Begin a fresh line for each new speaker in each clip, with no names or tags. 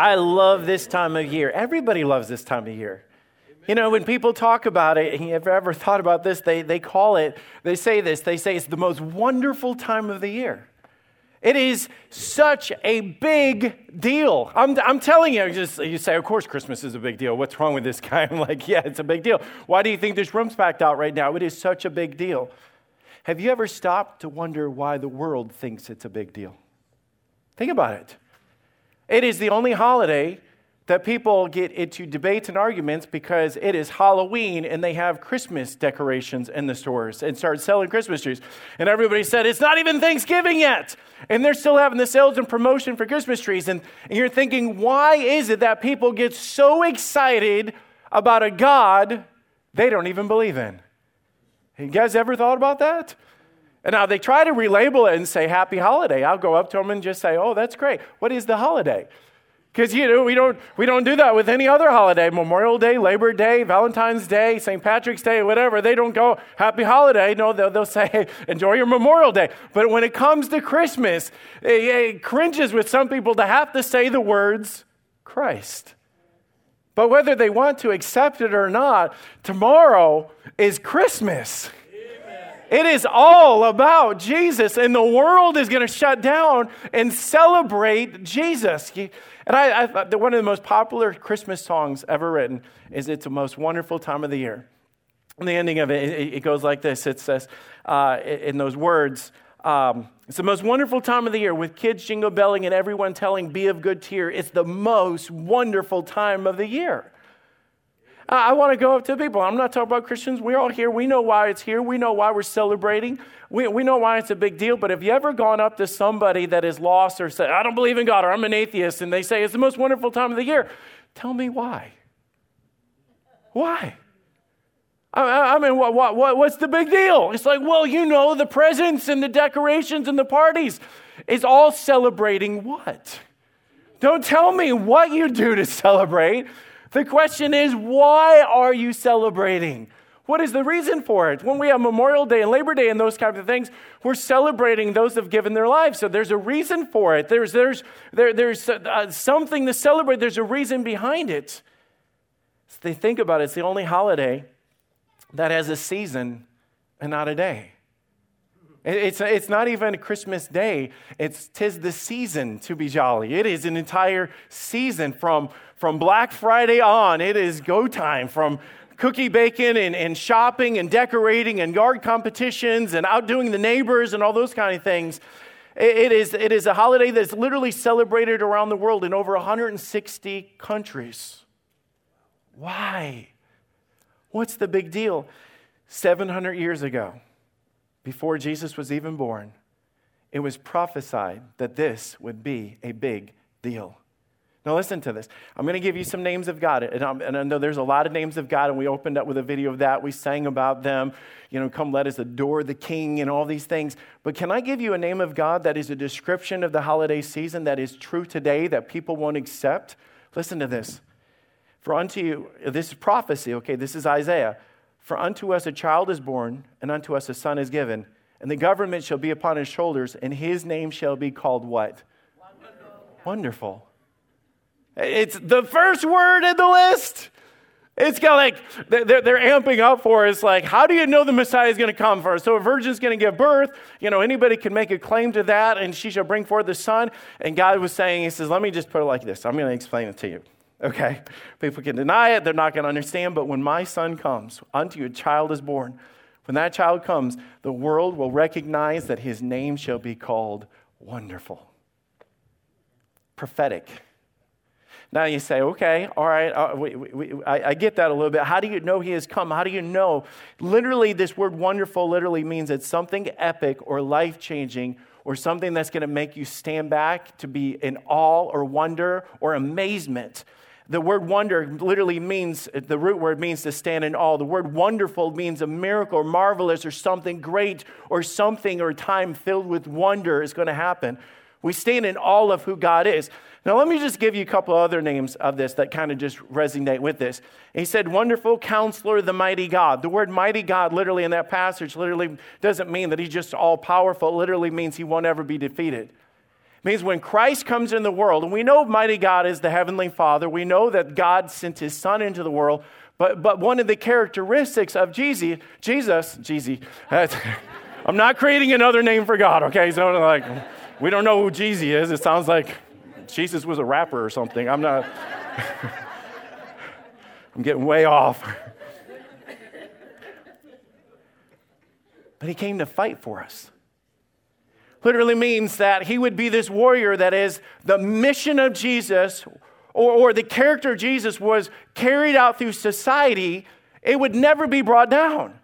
I love this time of year. Everybody loves this time of year. You know, when people talk about it, and you've ever thought about this, they, they call it, they say this, they say it's the most wonderful time of the year. It is such a big deal. I'm, I'm telling you, just, you say, of course, Christmas is a big deal. What's wrong with this guy? I'm like, yeah, it's a big deal. Why do you think this room's packed out right now? It is such a big deal. Have you ever stopped to wonder why the world thinks it's a big deal? Think about it. It is the only holiday that people get into debates and arguments because it is Halloween and they have Christmas decorations in the stores and start selling Christmas trees. And everybody said, It's not even Thanksgiving yet. And they're still having the sales and promotion for Christmas trees. And, and you're thinking, Why is it that people get so excited about a God they don't even believe in? You guys ever thought about that? And now they try to relabel it and say happy holiday. I'll go up to them and just say, oh, that's great. What is the holiday? Because you know we don't we don't do that with any other holiday, Memorial Day, Labor Day, Valentine's Day, St. Patrick's Day, whatever. They don't go Happy Holiday. No, they'll, they'll say Enjoy your Memorial Day. But when it comes to Christmas, it, it cringes with some people to have to say the words Christ. But whether they want to accept it or not, tomorrow is Christmas. It is all about Jesus, and the world is going to shut down and celebrate Jesus. And I, I, one of the most popular Christmas songs ever written is It's the Most Wonderful Time of the Year. And the ending of it, it, it goes like this it says, uh, in those words, um, it's the most wonderful time of the year with kids jingle belling and everyone telling, Be of good cheer. It's the most wonderful time of the year. I want to go up to people. I'm not talking about Christians. We're all here. We know why it's here. We know why we're celebrating. We, we know why it's a big deal. But have you ever gone up to somebody that is lost or said, I don't believe in God or I'm an atheist, and they say it's the most wonderful time of the year? Tell me why. Why? I, I mean, what, what, what, what's the big deal? It's like, well, you know, the presents and the decorations and the parties is all celebrating what? Don't tell me what you do to celebrate. The question is, why are you celebrating? What is the reason for it? When we have Memorial Day and Labor Day and those kinds of things, we're celebrating those that have given their lives. So there's a reason for it. There's, there's, there, there's uh, something to celebrate. There's a reason behind it. So they think about it. It's the only holiday that has a season and not a day. It's, it's not even a Christmas day. It's tis the season to be jolly. It is an entire season from, from Black Friday on. It is go time from cookie baking and, and shopping and decorating and yard competitions and outdoing the neighbors and all those kind of things. It, it, is, it is a holiday that's literally celebrated around the world in over 160 countries. Why? What's the big deal? 700 years ago, before Jesus was even born, it was prophesied that this would be a big deal. Now, listen to this. I'm going to give you some names of God. And, and, i know there's a lot of names of God, and we opened up with a video of that. We sang about them. You know, come let us adore the King and all these things. But can I give you a name of God that is a description of the holiday season that is true today that people won't accept? Listen to this. For unto you, this is prophecy, okay? This is Isaiah. For unto us a child is born, and unto us a son is given, and the government shall be upon his shoulders, and his name shall be called what? Wonderful. Wonderful. It's the first word in the list. It's of like they're, they're amping up for. It's like, how do you know the Messiah is going to come first? So a virgin's going to give birth. You know, anybody can make a claim to that, and she shall bring forth the son. And God was saying, He says, let me just put it like this. I'm going to explain it to you. Okay? People can deny it, they're not going to understand. But when my son comes, unto you a child is born. When that child comes, the world will recognize that his name shall be called Wonderful. Prophetic. Now you say, okay, all right, uh, we, we, I, I get that a little bit. How do you know he has come? How do you know? Literally, this word wonderful literally means it's something epic or life changing or something that's going to make you stand back to be in awe or wonder or amazement. The word wonder literally means, the root word means to stand in awe. The word wonderful means a miracle or marvelous or something great or something or time filled with wonder is going to happen. We stand in awe of who God is. Now, let me just give you a couple other names of this that kind of just resonate with this. He said, Wonderful Counselor, the Mighty God. The word mighty God, literally in that passage, literally doesn't mean that he's just all powerful. It literally means he won't ever be defeated. It means when Christ comes in the world, and we know mighty God is the heavenly Father, we know that God sent his Son into the world, but, but one of the characteristics of Jesus, Jesus, Jesus, I'm not creating another name for God, okay? So like, we don't know who Jesus is. It sounds like Jesus was a rapper or something. I'm not, I'm getting way off. but he came to fight for us literally means that he would be this warrior that is the mission of Jesus or, or the character of Jesus was carried out through society, it would never be brought down.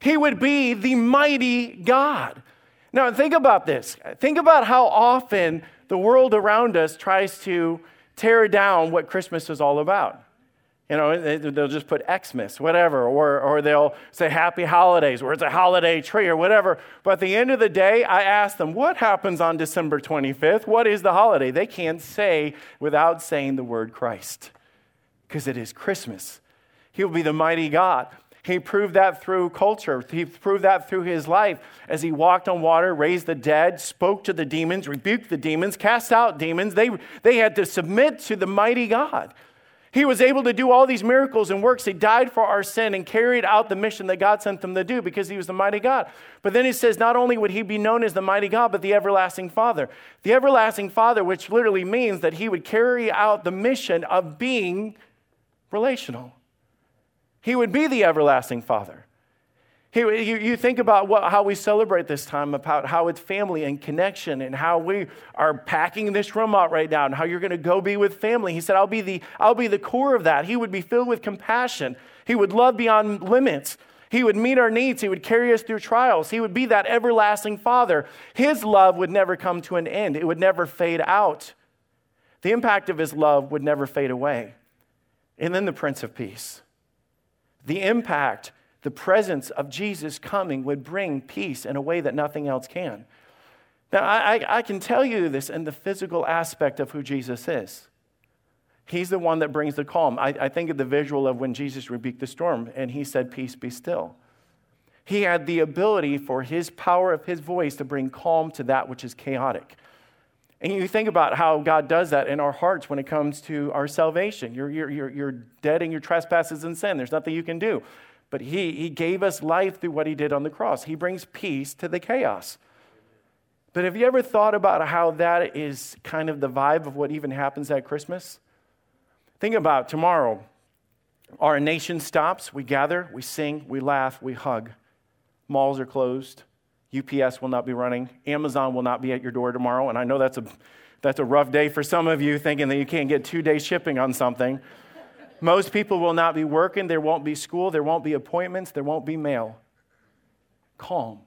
He would be the mighty God. Now, think about this. Think about how often the world around us tries to tear down what Christmas is all about. You know, they'll just put Xmas, whatever, or, or they'll say happy holidays, or it's a holiday tree, or whatever. But at the end of the day, I ask them, what happens on December 25th? What is the holiday? They can't say without saying the word Christ, because it is Christmas. He will be the mighty God. He proved that through culture. He proved that through his life as he walked on water, raised the dead, spoke to the demons, rebuked the demons, cast out demons. They, they had to submit to the mighty God. He was able to do all these miracles and works. He died for our sin and carried out the mission that God sent him to do because he was the mighty God. But then he says, not only would he be known as the mighty God, but the everlasting Father. The everlasting Father, which literally means that he would carry out the mission of being relational. He would be the everlasting Father. He, you, you think about what, how we celebrate this time, about how it's family and connection, and how we are packing this room out right now, and how you're going to go be with family. He said, I'll be, the, I'll be the core of that. He would be filled with compassion. He would love beyond limits. He would meet our needs. He would carry us through trials. He would be that everlasting Father. His love would never come to an end, it would never fade out. The impact of His love would never fade away. And then the Prince of Peace. The impact the presence of Jesus coming would bring peace in a way that nothing else can. Now, I, I, can tell you this in the physical aspect of who Jesus is. He's the one that brings the calm. I, I think of the visual of when Jesus rebuked the storm and he said, Peace be still. He had the ability for his power of his voice to bring calm to that which is chaotic. And you think about how God does that in our hearts when it comes to our salvation. You're, you're, you're, you're dead in your trespasses and sin. There's nothing you can do. But he, he gave us life through what he did on the cross. He brings peace to the chaos. But have you ever thought about how that is kind of the vibe of what even happens at Christmas? Think about tomorrow. Our nation stops, we gather, we sing, we laugh, we hug. Malls are closed. UPS will not be running. Amazon will not be at your door tomorrow. And I know that's a, that's a rough day for some of you thinking that you can't get two day shipping on something. Most people will not be working. There won't be school. There won't be appointments. There won't be mail. Calm.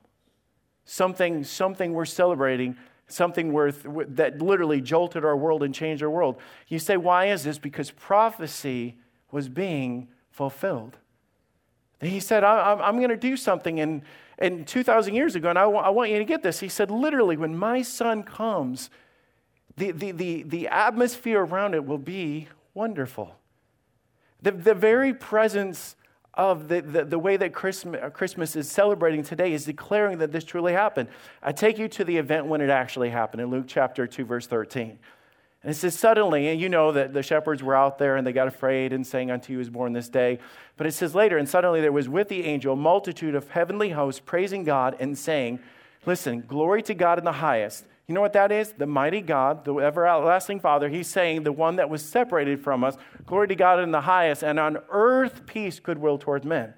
Something, something we're celebrating, something worth, that literally jolted our world and changed our world. You say, why is this? Because prophecy was being fulfilled. He said, I'm, I'm going to do something. And, and 2,000 years ago, and I, I want you to get this. He said, literally, when my son comes, the, the, the, the atmosphere around it will be wonderful. The, the very presence of the, the, the, way that Christmas, Christmas is celebrating today is declaring that this truly happened. I take you to the event when it actually happened in Luke chapter 2, verse 13. And it says, suddenly, and you know that the shepherds were out there and they got afraid and saying, Unto you is born this day. But it says later, and suddenly there was with the angel a multitude of heavenly hosts praising God and saying, Listen, glory to God in the highest you know what that is? The mighty God, the everlasting Father. He's saying the one that was separated from us, glory to God in the highest, and on earth peace, goodwill towards men.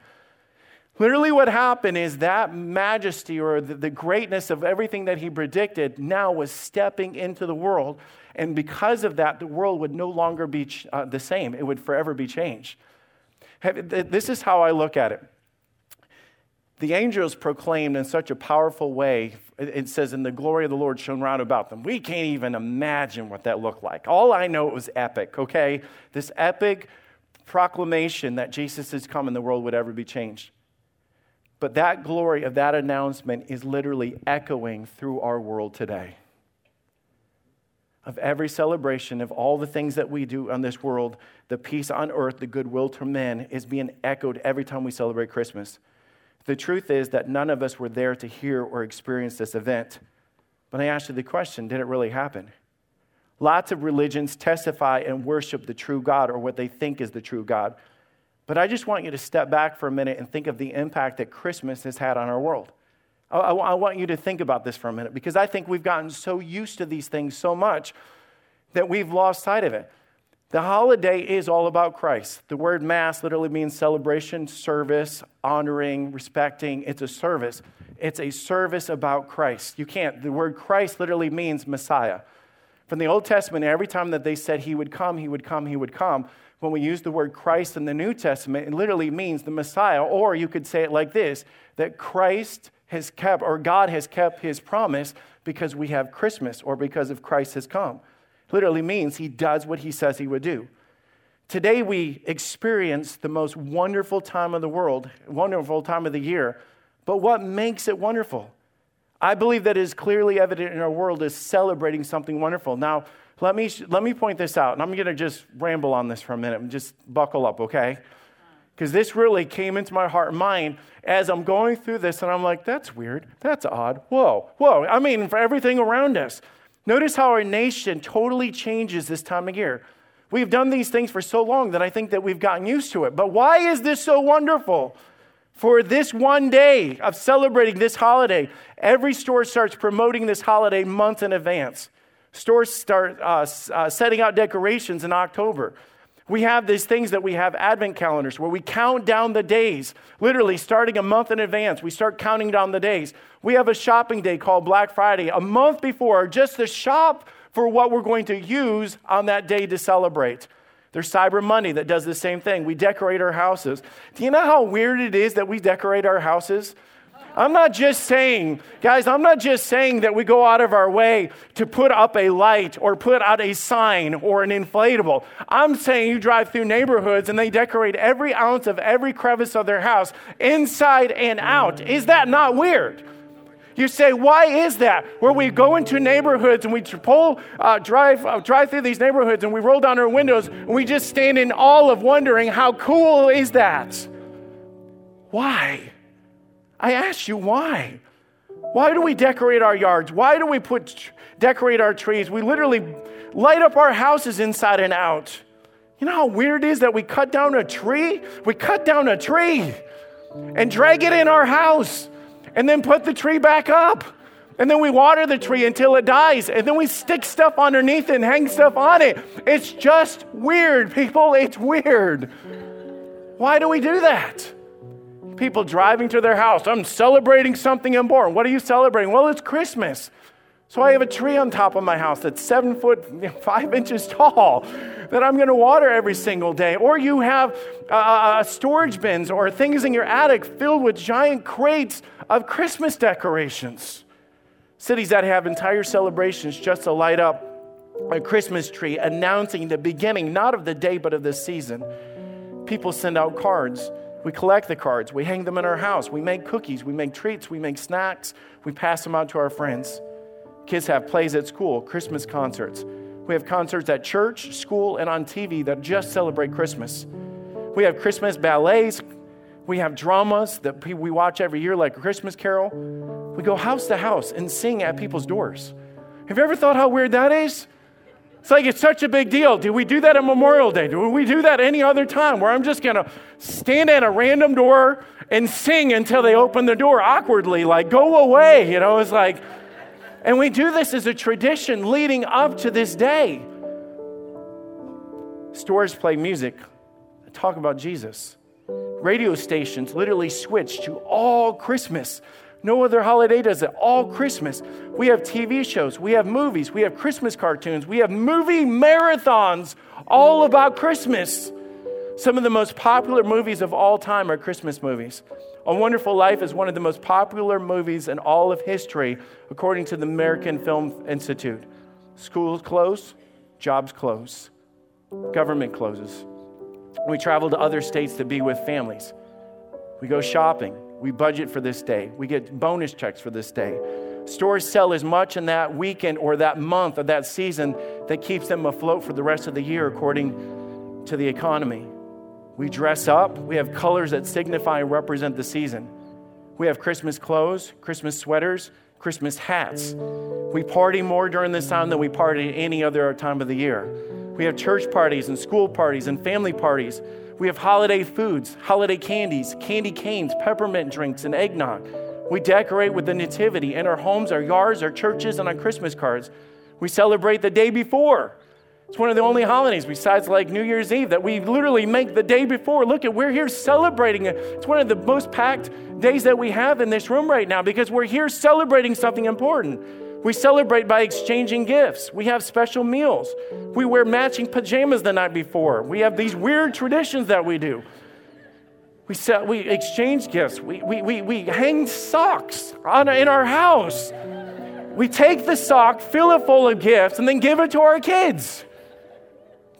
Literally, what happened is that majesty or the, the, greatness of everything that he predicted now was stepping into the world. And because of that, the world would no longer be uh, the same, it would forever be changed. This is how I look at it the angels proclaimed in such a powerful way. It says, "In the glory of the Lord shone round about them." We can't even imagine what that looked like. All I know it was epic. Okay, this epic proclamation that Jesus has come and the world would ever be changed. But that glory of that announcement is literally echoing through our world today. Of every celebration of all the things that we do on this world, the peace on earth, the goodwill to men is being echoed every time we celebrate Christmas. The truth is that none of us were there to hear or experience this event, But I ask you the question did it really happen? Lots of religions testify and worship the true God or what they think is the true God. But I just want you to step back for a minute and think of the impact that Christmas has had on our world. I, I, want you to think about this for a minute because I think we've gotten so used to these things so much that we've lost sight of it. The holiday is all about Christ. The word Mass literally means celebration, service, honoring, respecting. It's a service. It's a service about Christ. You can't, the word Christ literally means Messiah. From the Old Testament, every time that they said he would come, he would come, he would come, when we use the word Christ in the New Testament, it literally means the Messiah. Or you could say it like this that Christ has kept, or God has kept his promise because we have Christmas or because of Christ has come. It literally means he does what he says he would do. Today we experience the most wonderful time of the world, wonderful time of the year. But what makes it wonderful? I believe that is clearly evident in our world is celebrating something wonderful. Now, let me, let me point this out, and I'm going to just ramble on this for a minute just buckle up, okay? Because this really came into my heart and mind as I'm going through this, and I'm like, that's weird. That's odd. Whoa, whoa. I mean, for everything around us. Notice how our nation totally changes this time of year. We've done these things for so long that I think that we've gotten used to it. But why is this so wonderful? For this one day of celebrating this holiday, every store starts promoting this holiday months in advance. Stores start uh, uh, setting out decorations in October. We have these things that we have advent calendars where we count down the days, literally starting a month in advance. We start counting down the days. We have a shopping day called Black Friday, a month before, just to shop for what we're going to use on that day to celebrate. There's Cyber Monday that does the same thing. We decorate our houses. Do you know how weird it is that we decorate our houses? I'm not just saying, guys, I'm not just saying that we go out of our way to put up a light or put out a sign or an inflatable. I'm saying you drive through neighborhoods and they decorate every ounce of every crevice of their house, inside and out. Is that not weird? You say, why is that? Where we go into neighborhoods and we pull, uh, drive, uh, drive through these neighborhoods and we roll down our windows and we just stand in awe of wondering how cool is that? Why? I ask you why? Why do we decorate our yards? Why do we put decorate our trees? We literally light up our houses inside and out. You know how weird it is that we cut down a tree? We cut down a tree and drag it in our house and then put the tree back up. And then we water the tree until it dies. And then we stick stuff underneath and hang stuff on it. It's just weird, people. It's weird. Why do we do that? People driving to their house. I'm celebrating something important. What are you celebrating? Well, it's Christmas. So I have a tree on top of my house that's seven foot, five inches tall that I'm going to water every single day. Or you have uh, uh, storage bins or things in your attic filled with giant crates of Christmas decorations. Cities that have entire celebrations just to light up a Christmas tree, announcing the beginning, not of the day, but of the season. People send out cards. We collect the cards. We hang them in our house. We make cookies. We make treats. We make snacks. We pass them out to our friends. Kids have plays at school, Christmas concerts. We have concerts at church, school, and on TV that just celebrate Christmas. We have Christmas ballets, we have dramas that we watch every year, like a Christmas Carol. We go house to house and sing at people's doors. Have you ever thought how weird that is? It's like it's such a big deal. Do we do that on Memorial Day? Do we do that any other time where I'm just going to stand at a random door and sing until they open the door awkwardly, like, go away? You know, it's like, and we do this as a tradition leading up to this day. Stores play music, talk about Jesus radio stations literally switch to all Christmas. No other holiday does it. All Christmas. We have TV shows, we have movies, we have Christmas cartoons, we have movie marathons all about Christmas. Some of the most popular movies of all time are Christmas movies. A Wonderful Life is one of the most popular movies in all of history, according to the American Film Institute. Schools close, jobs close, government closes. We travel to other states to be with families. We go shopping. We budget for this day. We get bonus checks for this day. Stores sell as much in that weekend or that month or that season that keeps them afloat for the rest of the year according to the economy. We dress up. We have colors that signify and represent the season. We have Christmas clothes, Christmas sweaters, Christmas hats. We party more during this time than we party any other time of the year. We have church parties and school parties and family parties. We have holiday foods, holiday candies, candy canes, peppermint drinks, and eggnog. We decorate with the nativity in our homes, our yards, our churches, and on Christmas cards. We celebrate the day before. It's one of the only holidays besides like New Year's Eve that we literally make the day before. Look at we're here celebrating it. It's one of the most packed days that we have in this room right now because we're here celebrating something important. We celebrate by exchanging gifts. We have special meals. We wear matching pajamas the night before. We have these weird traditions that we do. We, sell, we exchange gifts. We, we, we, we hang socks on, in our house. We take the sock, fill it full of gifts, and then give it to our kids.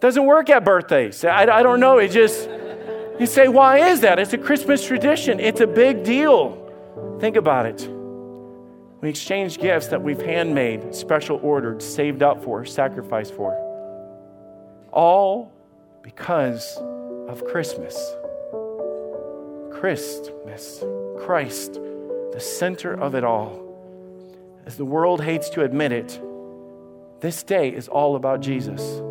Doesn't work at birthdays. I, I don't know. It just, you say, why is that? It's a Christmas tradition, it's a big deal. Think about it. We exchange gifts that we've handmade, special ordered, saved up for, sacrificed for. All because of Christmas. Christmas, Christ, the center of it all. As the world hates to admit it, this day is all about Jesus.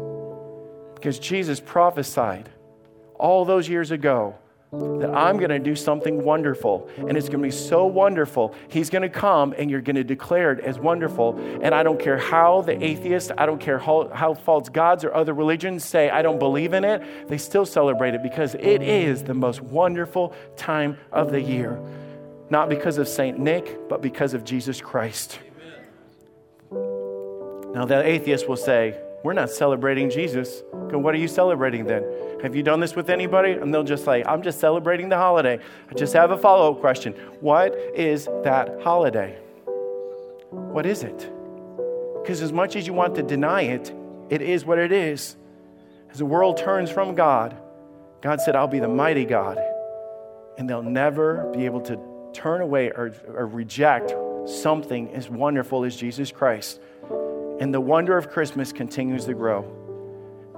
Because Jesus prophesied all those years ago that I'm going to do something wonderful. And it's going to be so wonderful. He's going to come and you're going to declare it as wonderful. And I don't care how the atheists, I don't care how, how false gods or other religions say, I don't believe in it, they still celebrate it because it is the most wonderful time of the year. Not because of St. Nick, but because of Jesus Christ. Amen. Now, the atheist will say, We're not celebrating Jesus. Go, what are you celebrating then? Have you done this with anybody? And they'll just say, I'm just celebrating the holiday. I just have a follow up question. What is that holiday? What is it? Because as much as you want to deny it, it is what it is. As the world turns from God, God said, I'll be the mighty God. And they'll never be able to turn away or, or reject something as wonderful as Jesus Christ. And the wonder of Christmas continues to grow.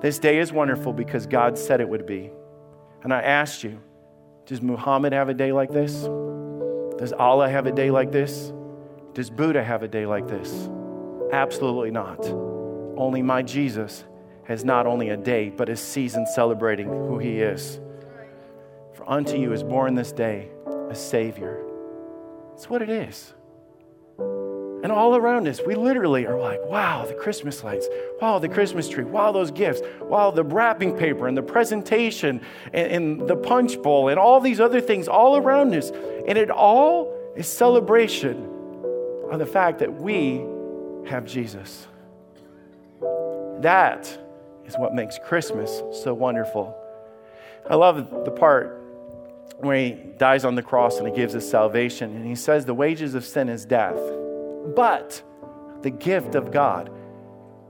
This day is wonderful because God said it would be. And I asked you, does Muhammad have a day like this? Does Allah have a day like this? Does Buddha have a day like this? Absolutely not. Only my Jesus has not only a day, but a season celebrating who he is. For unto you is born this day a Savior. That's what it is. And all around us, we literally are like, wow, the Christmas lights. Wow, the Christmas tree. Wow, those gifts. Wow, the wrapping paper and the presentation and, and the punch bowl and all these other things all around us. And it all is celebration of the fact that we have Jesus. That is what makes Christmas so wonderful. I love the part where he dies on the cross and he gives us salvation. And he says, The wages of sin is death but the gift of God.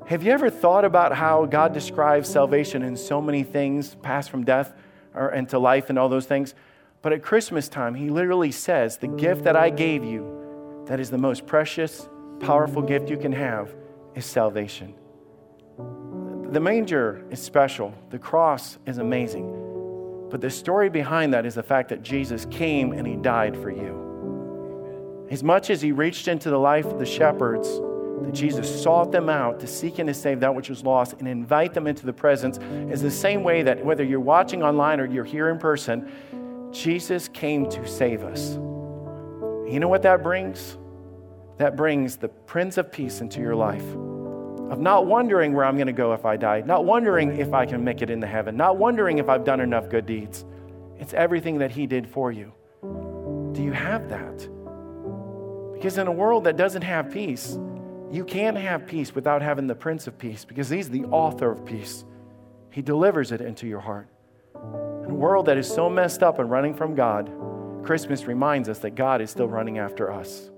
Have you ever thought about how God describes salvation in so many things, pass from death or into life and all those things? But at Christmas time, he literally says, The gift that I gave you, that is the most precious, powerful gift you can have, is salvation. The manger is special, the cross is amazing. But the story behind that is the fact that Jesus came and he died for you. As much as he reached into the life of the shepherds, that Jesus sought them out to seek and to save that which was lost and invite them into the presence is the same way that whether you're watching online or you're here in person, Jesus came to save us. You know what that brings? That brings the Prince of Peace into your life. Of not wondering where I'm going to go if I die, not wondering if I can make it into heaven, not wondering if I've done enough good deeds. It's everything that He did for you. Do you have that? Because in a world that doesn't have peace, you can't have peace without having the Prince of Peace because He's the author of peace. He delivers it into your heart. In a world that is so messed up and running from God, Christmas reminds us that God is still running after us.